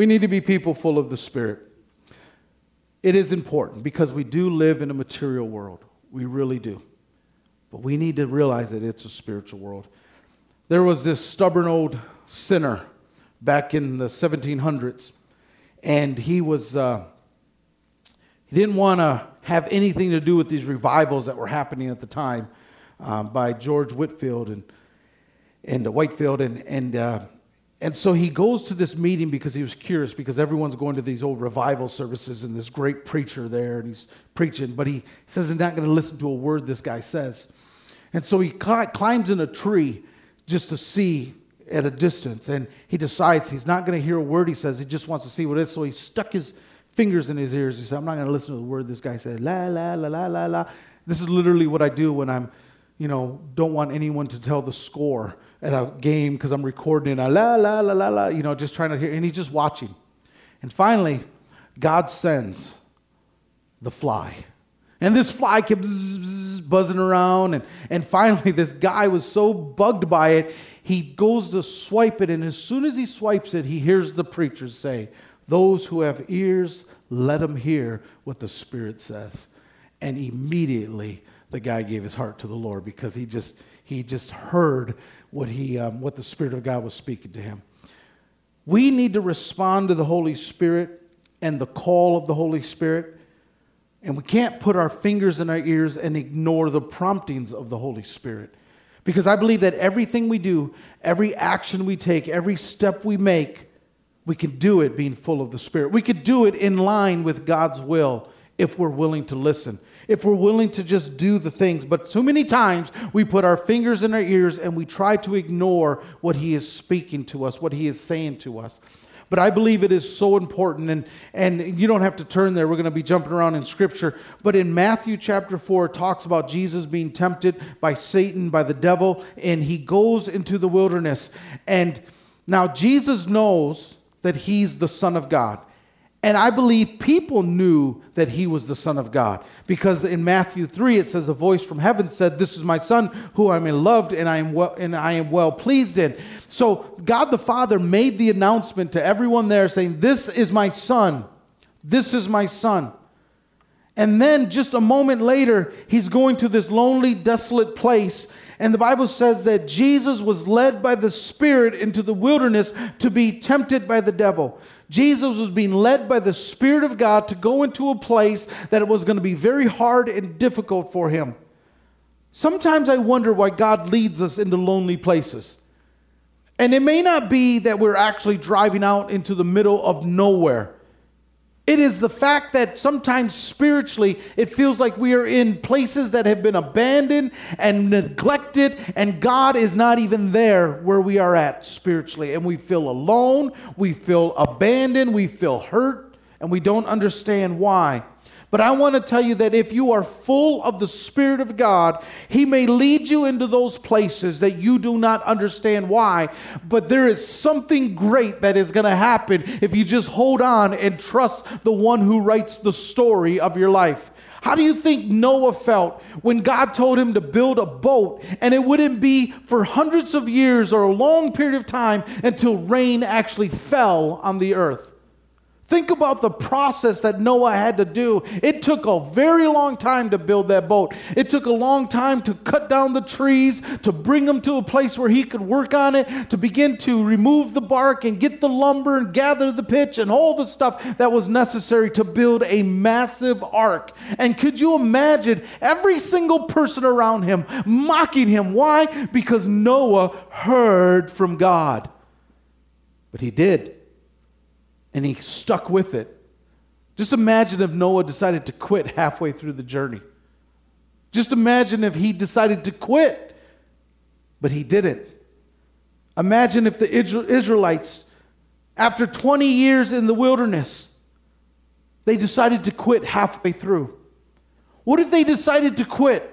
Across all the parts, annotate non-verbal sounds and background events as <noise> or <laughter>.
We need to be people full of the Spirit. It is important because we do live in a material world. We really do. But we need to realize that it's a spiritual world. There was this stubborn old sinner back in the 1700s, and he was. Uh, he didn't want to have anything to do with these revivals that were happening at the time uh, by George Whitefield and, and uh, Whitefield. And, and, uh, and so he goes to this meeting because he was curious, because everyone's going to these old revival services and this great preacher there, and he's preaching, but he says he's not going to listen to a word this guy says. And so he cl- climbs in a tree just to see at a distance, and he decides he's not going to hear a word he says, he just wants to see what it is. So he stuck his fingers in his ears. He said, I'm not going to listen to the word this guy said. La, la, la, la, la, la. This is literally what I do when I'm, you know, don't want anyone to tell the score at a game because I'm recording it. La, la, la, la, la, you know, just trying to hear. And he's just watching. And finally, God sends the fly. And this fly kept buzzing around. And, and finally, <laughs> this guy was so bugged by it, he goes to swipe it. And as soon as he swipes it, he hears the preacher say, those who have ears, let them hear what the Spirit says. And immediately the guy gave his heart to the Lord because he just, he just heard what, he, um, what the Spirit of God was speaking to him. We need to respond to the Holy Spirit and the call of the Holy Spirit. And we can't put our fingers in our ears and ignore the promptings of the Holy Spirit. Because I believe that everything we do, every action we take, every step we make, we can do it being full of the Spirit. We could do it in line with God's will if we're willing to listen, if we're willing to just do the things. But so many times we put our fingers in our ears and we try to ignore what He is speaking to us, what He is saying to us. But I believe it is so important, and, and you don't have to turn there. We're going to be jumping around in Scripture. But in Matthew chapter 4, it talks about Jesus being tempted by Satan, by the devil, and he goes into the wilderness. And now Jesus knows that he's the Son of God. And I believe people knew that he was the Son of God because in Matthew 3 it says, A voice from heaven said, This is my Son who I am loved and I am well, and I am well pleased in. So God the Father made the announcement to everyone there saying, This is my Son. This is my Son. And then just a moment later, he's going to this lonely, desolate place and the Bible says that Jesus was led by the Spirit into the wilderness to be tempted by the devil. Jesus was being led by the Spirit of God to go into a place that it was going to be very hard and difficult for him. Sometimes I wonder why God leads us into lonely places. And it may not be that we're actually driving out into the middle of nowhere. It is the fact that sometimes spiritually it feels like we are in places that have been abandoned and neglected, and God is not even there where we are at spiritually. And we feel alone, we feel abandoned, we feel hurt, and we don't understand why. But I want to tell you that if you are full of the Spirit of God, He may lead you into those places that you do not understand why. But there is something great that is going to happen if you just hold on and trust the one who writes the story of your life. How do you think Noah felt when God told him to build a boat and it wouldn't be for hundreds of years or a long period of time until rain actually fell on the earth? Think about the process that Noah had to do. It took a very long time to build that boat. It took a long time to cut down the trees, to bring them to a place where he could work on it, to begin to remove the bark and get the lumber and gather the pitch and all the stuff that was necessary to build a massive ark. And could you imagine every single person around him mocking him? Why? Because Noah heard from God. But he did and he stuck with it. Just imagine if Noah decided to quit halfway through the journey. Just imagine if he decided to quit, but he didn't. Imagine if the Israelites, after 20 years in the wilderness, they decided to quit halfway through. What if they decided to quit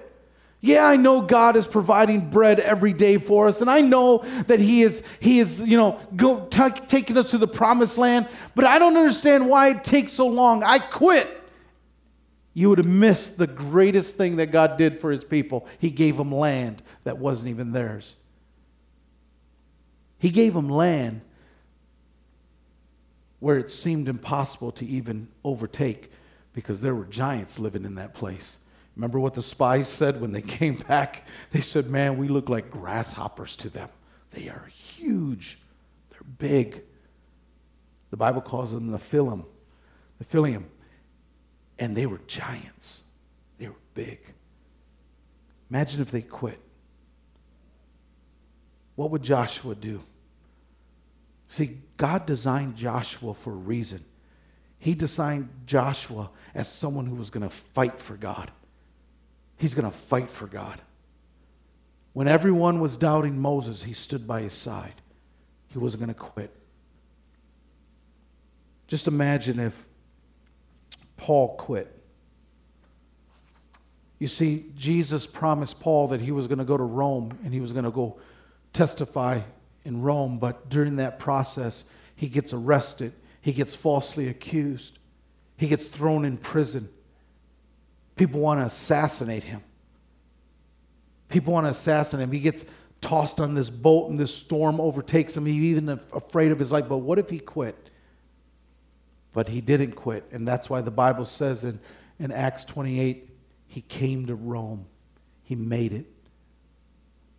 yeah, I know God is providing bread every day for us, and I know that He is, He is, you know, go, t- taking us to the promised land, but I don't understand why it takes so long. I quit. You would have missed the greatest thing that God did for His people. He gave them land that wasn't even theirs. He gave them land where it seemed impossible to even overtake because there were giants living in that place. Remember what the spies said when they <laughs> came back? They said, Man, we look like grasshoppers to them. They are huge, they're big. The Bible calls them the Nephilim, the Philium. And they were giants, they were big. Imagine if they quit. What would Joshua do? See, God designed Joshua for a reason. He designed Joshua as someone who was going to fight for God. He's going to fight for God. When everyone was doubting Moses, he stood by his side. He wasn't going to quit. Just imagine if Paul quit. You see, Jesus promised Paul that he was going to go to Rome and he was going to go testify in Rome, but during that process, he gets arrested, he gets falsely accused, he gets thrown in prison. People want to assassinate him. People want to assassinate him. He gets tossed on this boat and this storm overtakes him. He's even afraid of his life. But what if he quit? But he didn't quit. And that's why the Bible says in, in Acts 28 he came to Rome. He made it.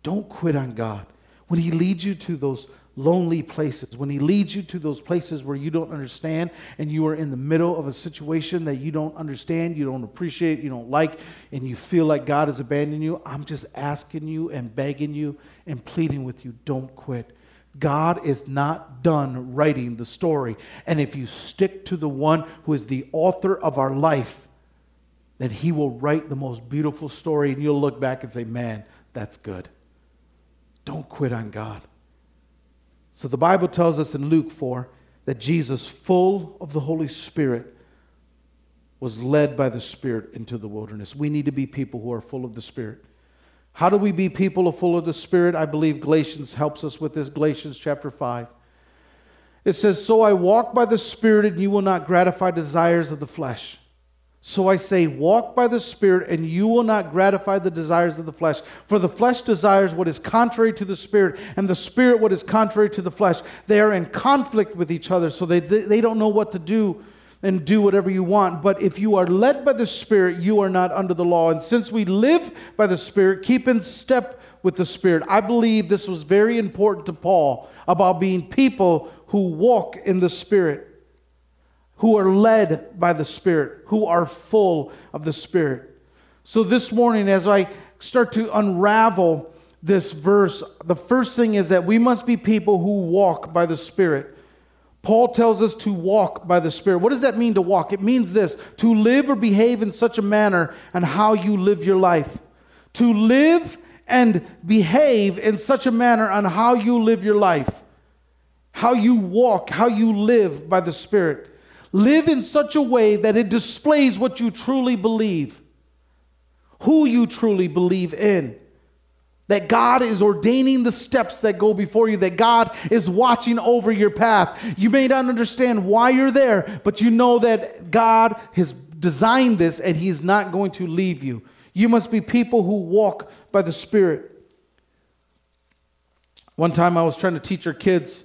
Don't quit on God when He leads you to those lonely places, when He leads you to those places where you don't understand and you are in the middle of a situation that you don't understand, you don't appreciate, you don't like, and you feel like God has abandoned you, I'm just asking you and begging you and pleading with you don't quit. God is not done writing the story. And if you stick to the one who is the author of our life, then he will write the most beautiful story, and you'll look back and say, Man, that's good. Don't quit on God. So the Bible tells us in Luke 4 that Jesus, full of the Holy Spirit, was led by the Spirit into the wilderness. We need to be people who are full of the Spirit. How do we be people full of the Spirit? I believe Galatians helps us with this. Galatians chapter 5. It says, So I walk by the Spirit, and you will not gratify desires of the flesh. So I say, walk by the Spirit, and you will not gratify the desires of the flesh. For the flesh desires what is contrary to the Spirit, and the Spirit what is contrary to the flesh. They are in conflict with each other, so they, they don't know what to do and do whatever you want. But if you are led by the Spirit, you are not under the law. And since we live by the Spirit, keep in step with the Spirit. I believe this was very important to Paul about being people who walk in the Spirit who are led by the Spirit, who are full of the Spirit. So this morning, as I start to unravel this verse, the first thing is that we must be people who walk by the Spirit. Paul tells us to walk by the Spirit. What does that mean to walk? It means this to live or behave in such a manner and how you live your life. To live and behave in such a manner on how you live your life, how you walk, how you live by the Spirit. Live in such a way that it displays what you truly believe, who you truly believe in. That God is ordaining the steps that go before you, that God is watching over your path. You may not understand why you're there, but you know that God has designed this and He's not going to leave you. You must be people who walk by the Spirit. One time I was trying to teach our kids,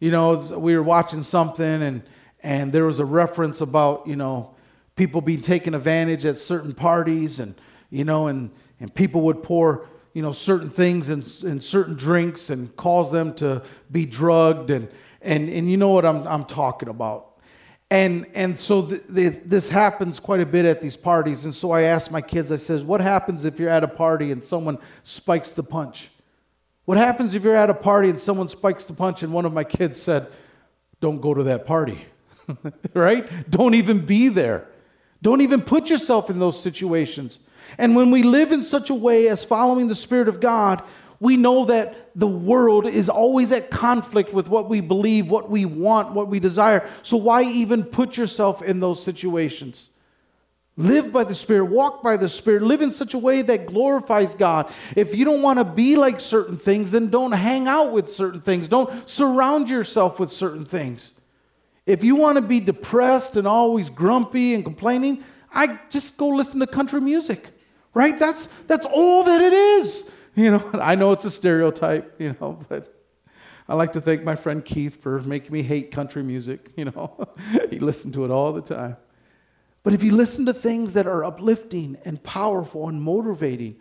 you know, we were watching something and and there was a reference about you know people being taken advantage at certain parties and you know and and people would pour you know certain things in, in certain drinks and cause them to be drugged and and and you know what I'm I'm talking about. And and so this happens quite a bit at these parties. And so I asked my kids I says what happens if you're at a party and someone spikes the punch? What happens if you're at a party and someone spikes the punch? And one of my kids said don't go to that party <laughs> right? Don't even be there. Don't even put yourself in those situations. And when we live in such a way as following the Spirit of God, we know that the world is always at conflict with what we believe, what we want, what we desire. So why even put yourself in those situations? Live by the Spirit, walk by the Spirit, live in such a way that glorifies God. If you don't want to be like certain things, then don't hang out with certain things. Don't surround yourself with certain things. If you want to be depressed and always grumpy and complaining, I just go listen to country music. Right? That's that's all that it is. You know, <laughs> I know it's a stereotype, you know, <laughs> but I like to thank my friend Keith for making me hate country music. <laughs> You know, he listened to it all the time. But if you listen to things that are uplifting and powerful and motivating,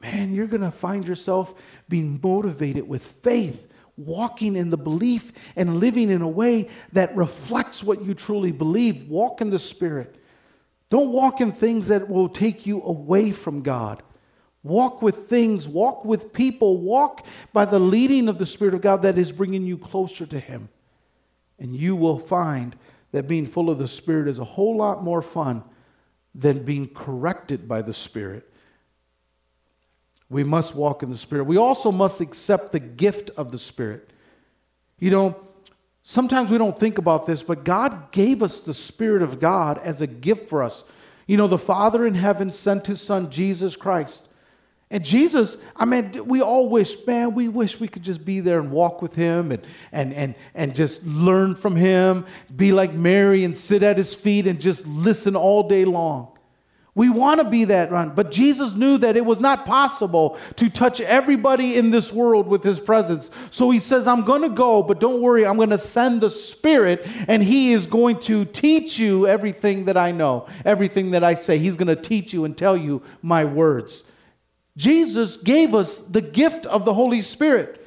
man, you're going to find yourself being motivated with faith, walking in the belief and living in a way that reflects what you truly believe. Walk in the Spirit. Don't walk in things that will take you away from God. Walk with things, walk with people, walk by the leading of the Spirit of God that is bringing you closer to Him. And you will find that being full of the Spirit is a whole lot more fun than being corrected by the Spirit. We must walk in the Spirit. We also must accept the gift of the Spirit. You know, sometimes we don't think about this, but God gave us the Spirit of God as a gift for us. You know, the Father in heaven sent his Son, Jesus Christ. And Jesus, I mean, we all wish, man, we wish we could just be there and walk with him and, and, and, and just learn from him, be like Mary and sit at his feet and just listen all day long. We want to be that run, but Jesus knew that it was not possible to touch everybody in this world with his presence. So he says, I'm going to go, but don't worry, I'm going to send the Spirit, and he is going to teach you everything that I know, everything that I say. He's going to teach you and tell you my words. Jesus gave us the gift of the Holy Spirit.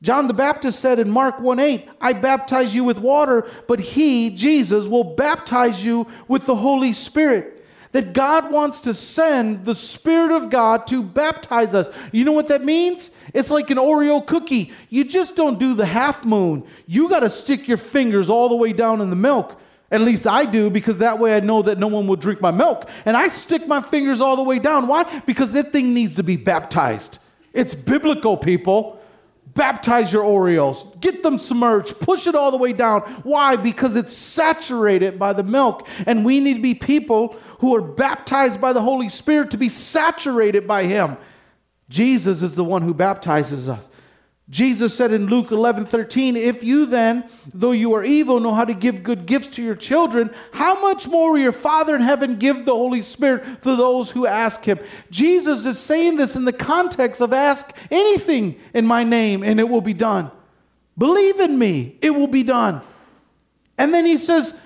John the Baptist said in Mark 1 8, I baptize you with water, but he, Jesus, will baptize you with the Holy Spirit. That God wants to send the Spirit of God to baptize us. You know what that means? It's like an Oreo cookie. You just don't do the half moon. You got to stick your fingers all the way down in the milk. At least I do because that way I know that no one will drink my milk. And I stick my fingers all the way down. Why? Because that thing needs to be baptized. It's biblical, people. Baptize your Oreos, get them submerged, push it all the way down. Why? Because it's saturated by the milk. And we need to be people who are baptized by the Holy Spirit to be saturated by Him. Jesus is the one who baptizes us. Jesus said in Luke 11 13, If you then, though you are evil, know how to give good gifts to your children, how much more will your Father in heaven give the Holy Spirit to those who ask him? Jesus is saying this in the context of ask anything in my name and it will be done. Believe in me, it will be done. And then he says,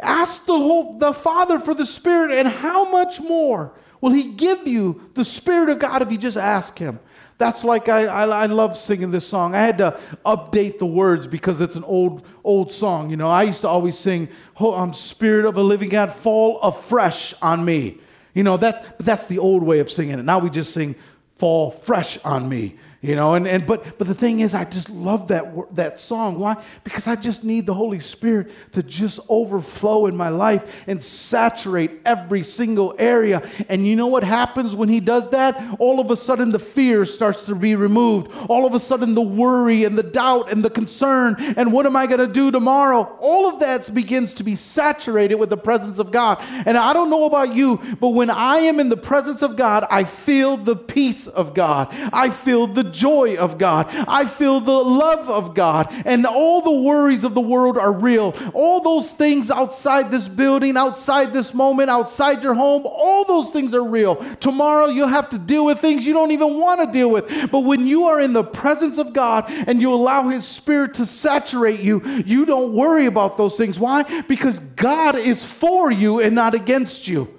Ask the, whole, the Father for the Spirit, and how much more will he give you the Spirit of God if you just ask him? That's like I, I, I, love singing this song. I had to update the words because it's an old, old song. You know, I used to always sing, oh, um, Spirit of a living God, fall afresh on me. You know, that, that's the old way of singing it. Now we just sing, fall fresh on me you know and, and but but the thing is i just love that that song. Why? Because i just need the holy spirit to just overflow in my life and saturate every single area. And you know what happens when he does that? All of a sudden the fear starts to be removed. All of a sudden the worry and the doubt and the concern. And what am i going to do tomorrow? All of that begins to be saturated with the presence of god. And i don't know about you but when i am in the presence of god i feel the peace of god. I feel the joy of God. I feel the love of God. And all the worries of the world are real. All those things outside this building, outside this moment, outside your home, all those things are real. Tomorrow you'll have to deal with things you don't even want to deal with. But when you are in the presence of God and you allow His Spirit to saturate you, you don't worry about those things. Why? Because God is for you and not against you.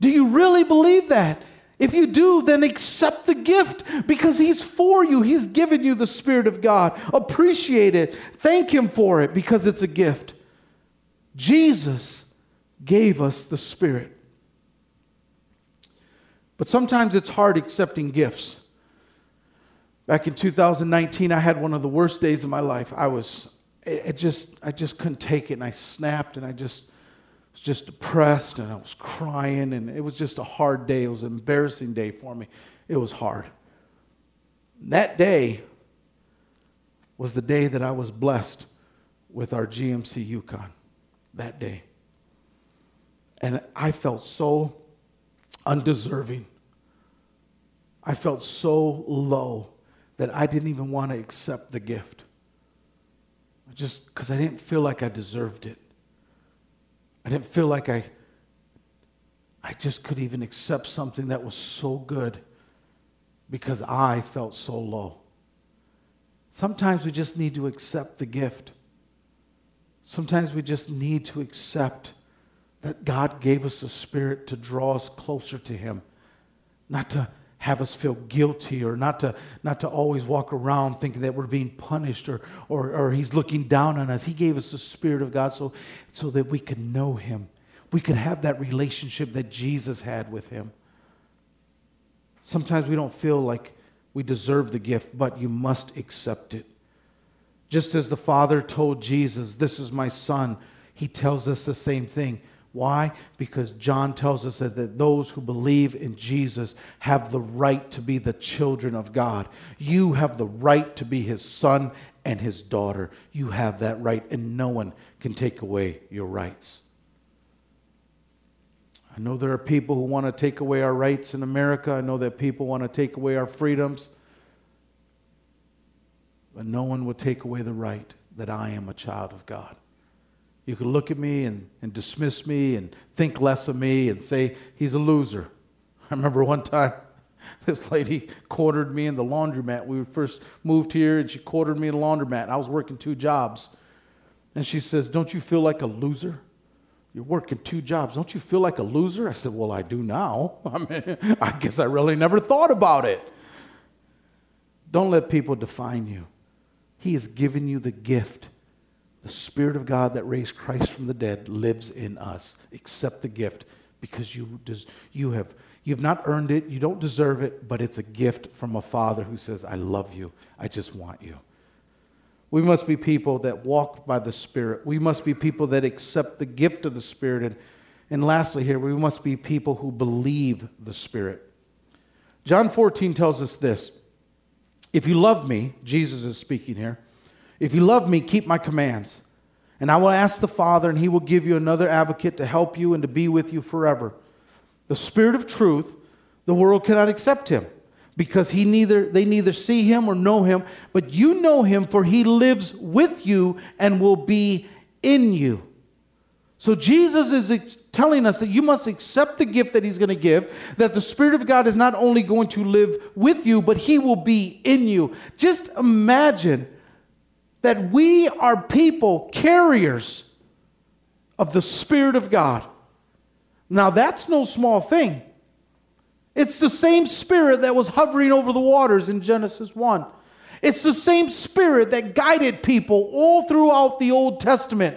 Do you really believe that? If you do, then accept the gift because He's for you. He's given you the Spirit of God. Appreciate it. Thank Him for it because it's a gift. Jesus gave us the Spirit. But sometimes it's hard accepting gifts. Back in 2019, I had one of the worst days of my life. I was, it just, I just couldn't take it, and I snapped, and I just was just depressed and I was crying, and it was just a hard day. It was an embarrassing day for me. It was hard. That day was the day that I was blessed with our GMC Yukon. That day. And I felt so undeserving. I felt so low that I didn't even want to accept the gift. Just because I didn't feel like I deserved it. I didn't feel like I, I just could even accept something that was so good because I felt so low. Sometimes we just need to accept the gift. Sometimes we just need to accept that God gave us a spirit to draw us closer to Him, not to have us feel guilty or not to, not to always walk around thinking that we're being punished or, or, or He's looking down on us. He gave us the Spirit of God so, so that we could know Him. We could have that relationship that Jesus had with Him. Sometimes we don't feel like we deserve the gift, but you must accept it. Just as the Father told Jesus, This is my Son, He tells us the same thing. Why? Because John tells us that, that those who believe in Jesus have the right to be the children of God. You have the right to be his son and his daughter. You have that right, and no one can take away your rights. I know there are people who want to take away our rights in America. I know that people want to take away our freedoms. But no one will take away the right that I am a child of God. You could look at me and, and dismiss me and think less of me and say he's a loser. I remember one time <laughs> this lady quartered me in the laundromat. We first moved here and she quartered me in the laundromat. I was working two jobs. And she says, Don't you feel like a loser? You're working two jobs. Don't you feel like a loser? I said, Well, I do now. <laughs> I mean, I guess I really never thought about it. Don't let people define you. He has given you the gift the Spirit of God that raised Christ from the dead lives in us. Accept the gift because you, des- you have you've not earned it, you don't deserve it, but it's a gift from a Father who says, I love you, I just want you. We must be people that walk by the Spirit. We must be people that accept the gift of the Spirit. And, and lastly, here, we must be people who believe the Spirit. John 14 tells us this If you love me, Jesus is speaking here, if you love me, keep my commands. And I will ask the Father, and he will give you another advocate to help you and to be with you forever. The Spirit of truth, the world cannot accept him because he neither they neither see him or know him, but you know him for he lives with you and will be in you. So Jesus is ex- telling us that you must accept the gift that he's going to give, that the Spirit of God is not only going to live with you, but he will be in you. Just imagine that we are people carriers of the Spirit of God. Now, that's no small thing. It's the same Spirit that was hovering over the waters in Genesis 1. It's the same Spirit that guided people all throughout the Old Testament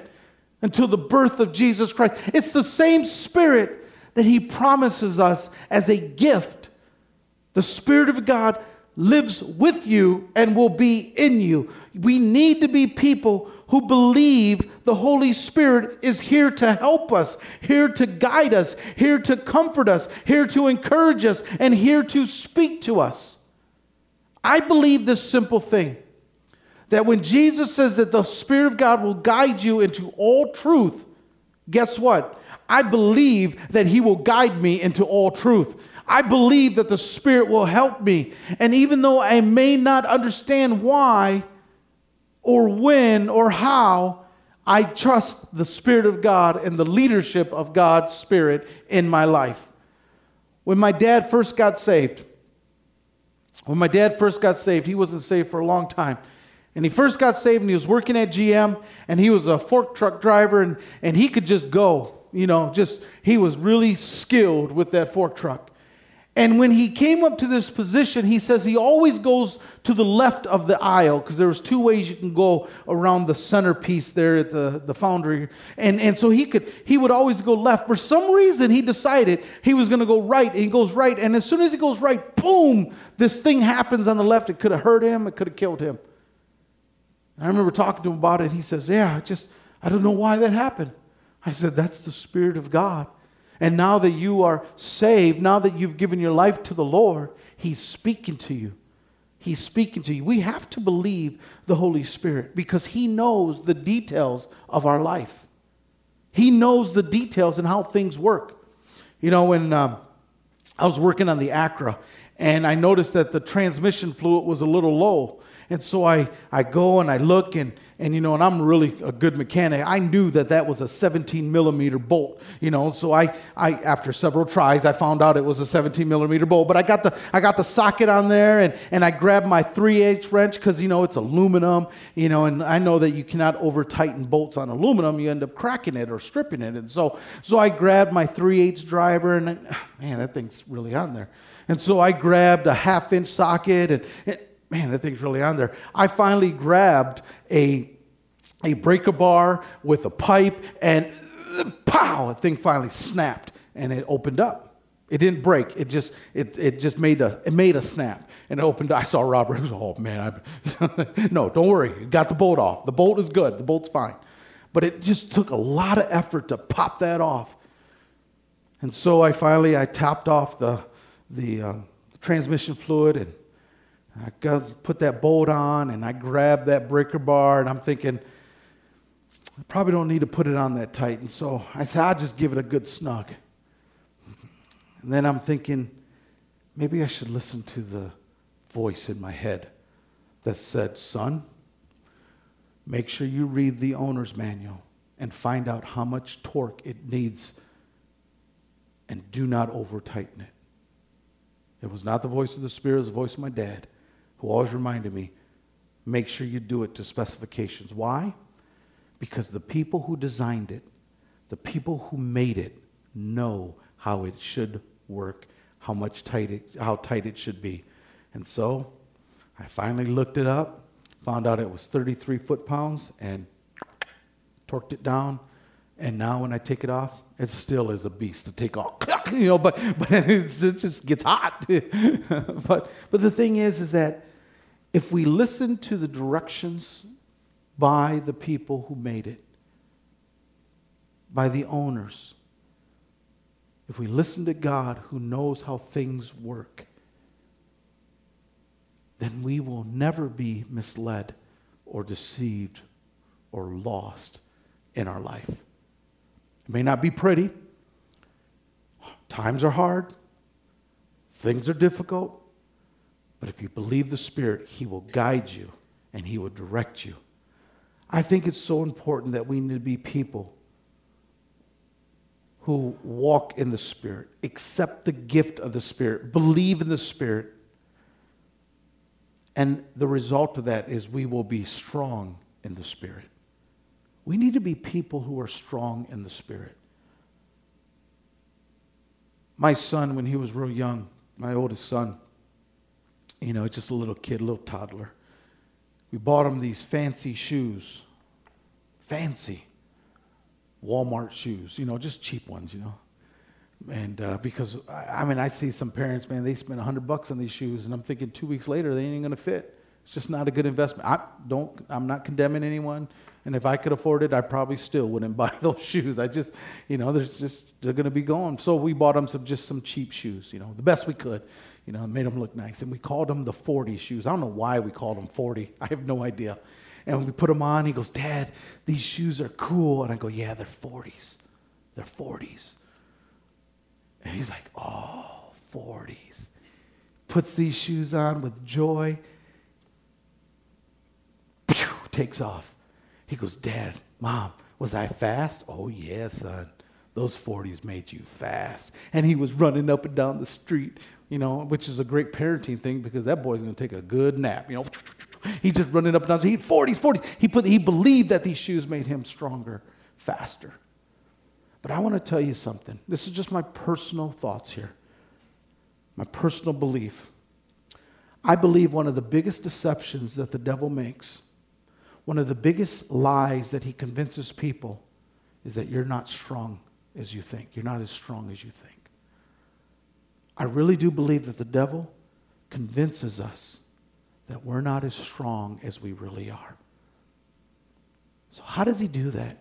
until the birth of Jesus Christ. It's the same Spirit that He promises us as a gift. The Spirit of God lives with you and will be in you. We need to be people who believe the Holy Spirit is here to help us, here to guide us, here to comfort us, here to encourage us, and here to speak to us. I believe this simple thing that when Jesus says that the Spirit of God will guide you into all truth, guess what? I believe that He will guide me into all truth. I believe that the Spirit will help me. And even though I may not understand why or when or how, I trust the Spirit of God and the leadership of God's Spirit in my life. When my dad first got saved, when my dad first got saved, he wasn't saved for a long time. And he first got saved and he was working at GM and he was a fork truck driver and, and he could just go, you know, just, he was really skilled with that fork truck. And when he came up to this position, he says he always goes to the left of the aisle because there's two ways you can go around the centerpiece there at the, the foundry. And, and so he could he would always go left. For some reason, he decided he was going to go right, and he goes right. And as soon as he goes right, boom, this thing happens on the left. It could have hurt him, it could have killed him. And I remember talking to him about it. He says, Yeah, just I don't know why that happened. I said, That's the Spirit of God. And now that you are saved, now that you've given your life to the Lord, He's speaking to you. He's speaking to you. We have to believe the Holy Spirit because He knows the details of our life. He knows the details and how things work. You know, when um, I was working on the Acura and I noticed that the transmission fluid was a little low. And so I, I go and I look and, and you know, and I'm really a good mechanic. I knew that that was a 17 millimeter bolt, you know. So I, I after several tries, I found out it was a 17 millimeter bolt. But I got the, I got the socket on there, and and I grabbed my 3 8 wrench because you know it's aluminum, you know, and I know that you cannot over tighten bolts on aluminum. You end up cracking it or stripping it, and so so I grabbed my 3 8 driver, and <sighs> man, that thing's really on there. And so I grabbed a half inch socket, and, and man, that thing's really on there. I finally grabbed a, a breaker bar with a pipe, and pow, the thing finally snapped and it opened up. It didn't break. It just it, it just made a it made a snap and it opened. I saw Robert. Was, oh man, <laughs> no, don't worry. You got the bolt off. The bolt is good. The bolt's fine. But it just took a lot of effort to pop that off. And so I finally I tapped off the the uh, transmission fluid and I got, put that bolt on and I grabbed that breaker bar and I'm thinking, I probably don't need to put it on that tight. And so I said, I'll just give it a good snug. And then I'm thinking, maybe I should listen to the voice in my head that said, Son, make sure you read the owner's manual and find out how much torque it needs and do not over tighten it. It was not the voice of the Spirit, it was the voice of my dad who always reminded me make sure you do it to specifications. Why? Because the people who designed it, the people who made it, know how it should work, how much tight it, how tight it should be. And so I finally looked it up, found out it was 33 foot pounds, and torqued it down. And now when I take it off, it still is a beast to take off. <laughs> you know, but, but <laughs> it just gets hot. <laughs> but, but the thing is, is that if we listen to the directions by the people who made it, by the owners, if we listen to God who knows how things work, then we will never be misled or deceived or lost in our life. It may not be pretty, times are hard, things are difficult, but if you believe the Spirit, He will guide you and He will direct you. I think it's so important that we need to be people who walk in the Spirit, accept the gift of the Spirit, believe in the Spirit. And the result of that is we will be strong in the Spirit. We need to be people who are strong in the Spirit. My son, when he was real young, my oldest son, you know, just a little kid, a little toddler. We bought him these fancy shoes. Fancy. Walmart shoes, you know, just cheap ones, you know. And uh, because, I, I mean, I see some parents, man, they spend 100 bucks on these shoes, and I'm thinking two weeks later, they ain't going to fit. It's just not a good investment. I don't, I'm not condemning anyone. And if I could afford it, I probably still wouldn't <laughs> buy those shoes. I just, you know, there's just, they're going to be gone. So we bought them some, just some cheap shoes, you know, the best we could you know, made them look nice. And we called them the 40 shoes. I don't know why we called them 40. <laughs> I have no idea. And when we put them on, he goes, Dad, these shoes are cool. And I go, Yeah, they're 40s. They're 40s. And he's like, Oh, 40s. Puts these shoes on with joy, takes off. He goes, Dad, Mom, was I fast? Oh, yeah, son. Those 40s made you fast. And he was running up and down the street you know, which is a great parenting thing because that boy's going to take a good nap. You know, he's just running up and down. He 40s, 40s. He put he believed that these shoes made him stronger, faster. But I want to tell you something. This is just my personal thoughts here. My personal belief. I believe one of the biggest deceptions that the devil makes, one of the biggest lies that he convinces people is that you're not strong as you think. You're not as strong as you think. I really do believe that the devil convinces us that we're not as strong as we really are. So, how does he do that?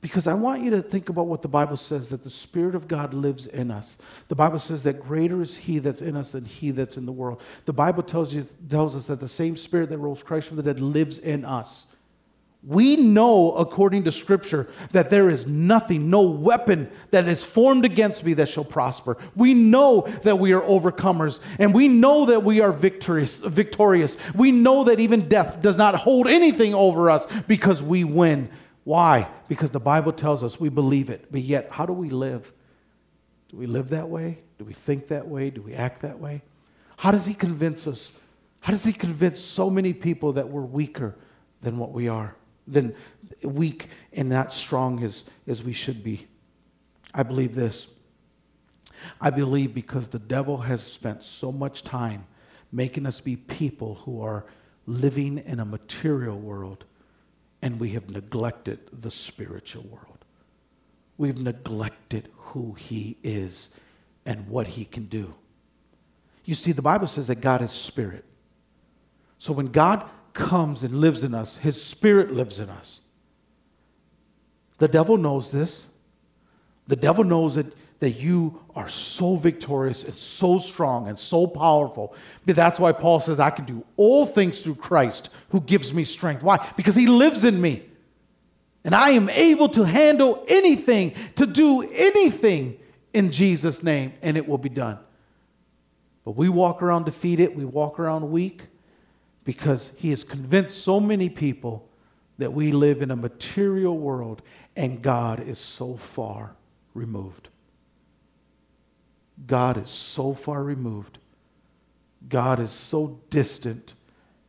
Because I want you to think about what the Bible says that the Spirit of God lives in us. The Bible says that greater is He that's in us than He that's in the world. The Bible tells, you, tells us that the same Spirit that rose Christ from the dead lives in us. We know, according to Scripture, that there is nothing, no weapon that is formed against me that shall prosper. We know that we are overcomers, and we know that we are victorious. victorious. We know that even death does not hold anything over us because we win. Why? Because the Bible tells us we believe it. But yet, how do we live? Do we live that way? Do we think that way? Do we act that way? How does He convince us? How does He convince so many people that we're weaker than what we are? Than weak and not strong as, as we should be. I believe this. I believe because the devil has spent so much time making us be people who are living in a material world and we have neglected the spiritual world. We've neglected who he is and what he can do. You see, the Bible says that God is spirit. So when God comes and lives in us, His Spirit lives in us. The devil knows this. The devil knows that, that you are so victorious and so strong and so powerful. But that's why Paul says, I can do all things through Christ who gives me strength. Why? Because He lives in me. And I am able to handle anything, to do anything in Jesus' name, and it will be done. But we walk around defeated, we walk around weak because he has convinced so many people that we live in a material world and God is so far removed. God is so far removed. God is so distant.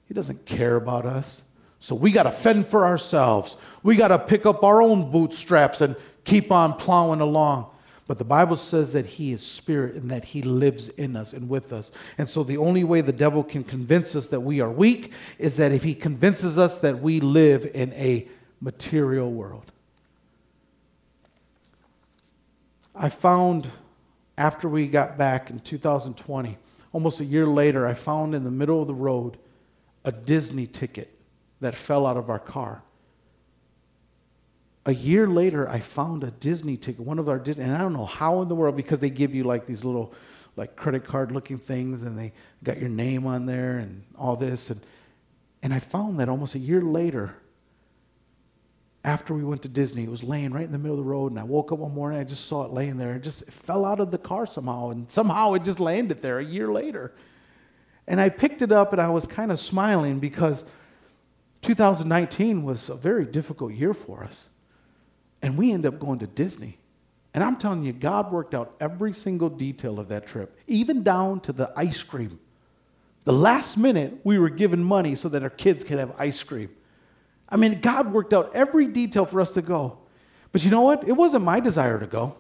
He doesn't care about us. So we got to fend for ourselves. We got to pick up our own bootstraps and keep on plowing along. But the Bible says that He is spirit and that He lives in us and with us. And so the only way the devil can convince us that we are weak is that if he convinces us that we live in a material world. I found after we got back in 2020, almost a year later, I found in the middle of the road a Disney ticket that fell out of our car a year later, I found a Disney ticket, one of our Disney, and I don't know how in the world because they give you like these little, like credit card looking things, and they got your name on there and all this, and and I found that almost a year later. After we went to Disney, it was laying right in the middle of the road, and I woke up one morning, I just saw it laying there. It just it fell out of the car somehow, and somehow it just landed there a year later. And I picked it up, and I was kind of smiling because 2019 was a very difficult year for us. And we end up going to Disney. And I'm telling you, God worked out every single detail of that trip, even down to the ice cream. The last minute, we were given money so that our kids could have ice cream. I mean, God worked out every detail for us to go. But you know what? It wasn't my desire to go.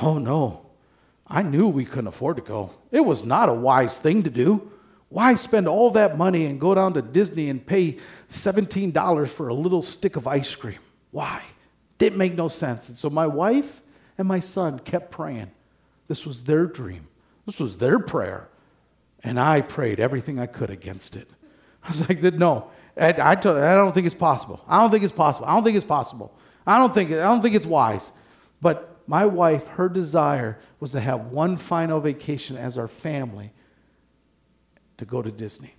Oh, no. I knew we couldn't afford to go. It was not a wise thing to do. Why spend all that money and go down to Disney and pay $17 for a little stick of ice cream? Why? Didn't make no sense. And so my wife and my son kept praying. This was their dream, this was their prayer. And I prayed everything I could against it. I was like, no, I, don't think it's possible. I don't think it's possible. I don't think it's possible. I don't think, I don't think it's wise. But my wife, her desire was to have one final vacation as our family to go to Disney.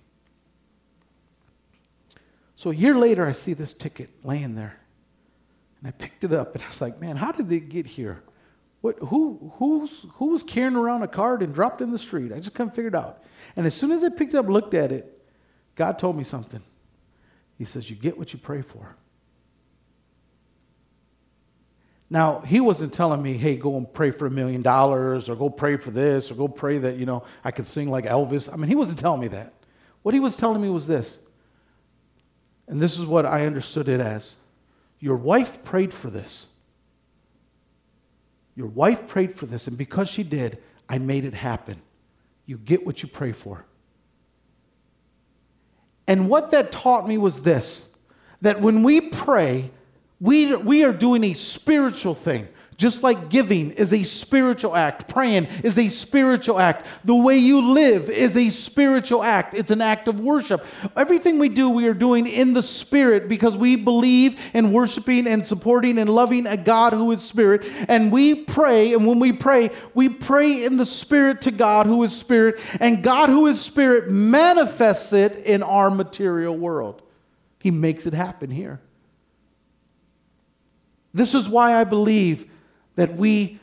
So a year later, I see this ticket laying there. And I picked it up and I was like, man, how did it get here? What, who, who's, who was carrying around a card and dropped in the street? I just couldn't figure it out. And as soon as I picked it up, looked at it, God told me something. He says, You get what you pray for. Now, he wasn't telling me, hey, go and pray for a million dollars or go pray for this or go pray that, you know, I could sing like Elvis. I mean, he wasn't telling me that. What he was telling me was this. And this is what I understood it as your wife prayed for this. Your wife prayed for this, and because she did, I made it happen. You get what you pray for. And what that taught me was this that when we pray, we, we are doing a spiritual thing. Just like giving is a spiritual act, praying is a spiritual act. The way you live is a spiritual act. It's an act of worship. Everything we do, we are doing in the spirit because we believe in worshiping and supporting and loving a God who is spirit. And we pray, and when we pray, we pray in the spirit to God who is spirit, and God who is spirit manifests it in our material world. He makes it happen here. This is why I believe that we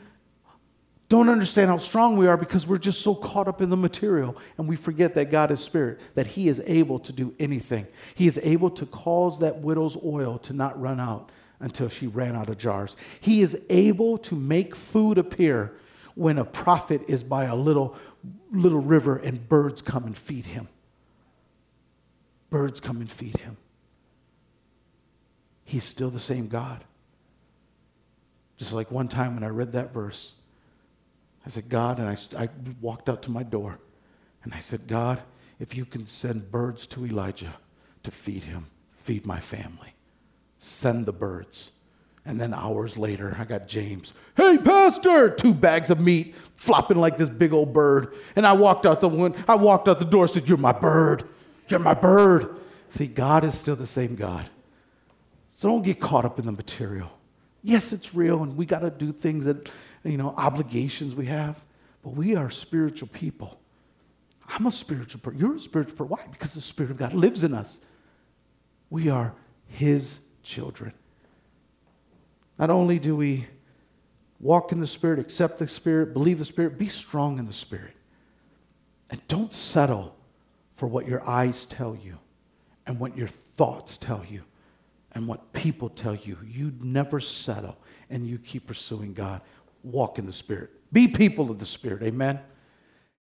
don't understand how strong we are because we're just so caught up in the material and we forget that God is spirit, that He is able to do anything. He is able to cause that widow's oil to not run out until she ran out of jars. He is able to make food appear when a prophet is by a little, little river and birds come and feed him. Birds come and feed him. He's still the same God. Just like one time when I read that verse, I said, God, and I, I walked out to my door and I said, God, if you can send birds to Elijah to feed him, feed my family, send the birds. And then hours later, I got James. Hey, Pastor! Two bags of meat flopping like this big old bird. And I walked out the one, I walked out the door said, You're my bird. You're my bird. See, God is still the same God. So don't get caught up in the material. Yes, it's real, and we got to do things that, you know, obligations we have, but we are spiritual people. I'm a spiritual person. You're a spiritual person. Why? Because the Spirit of God lives in us. We are His children. Not only do we walk in the Spirit, accept the Spirit, believe the Spirit, be strong in the Spirit. And don't settle for what your eyes tell you and what your thoughts tell you and what people tell you. You never settle and you keep pursuing God. Walk in the Spirit. Be people of the Spirit. Amen.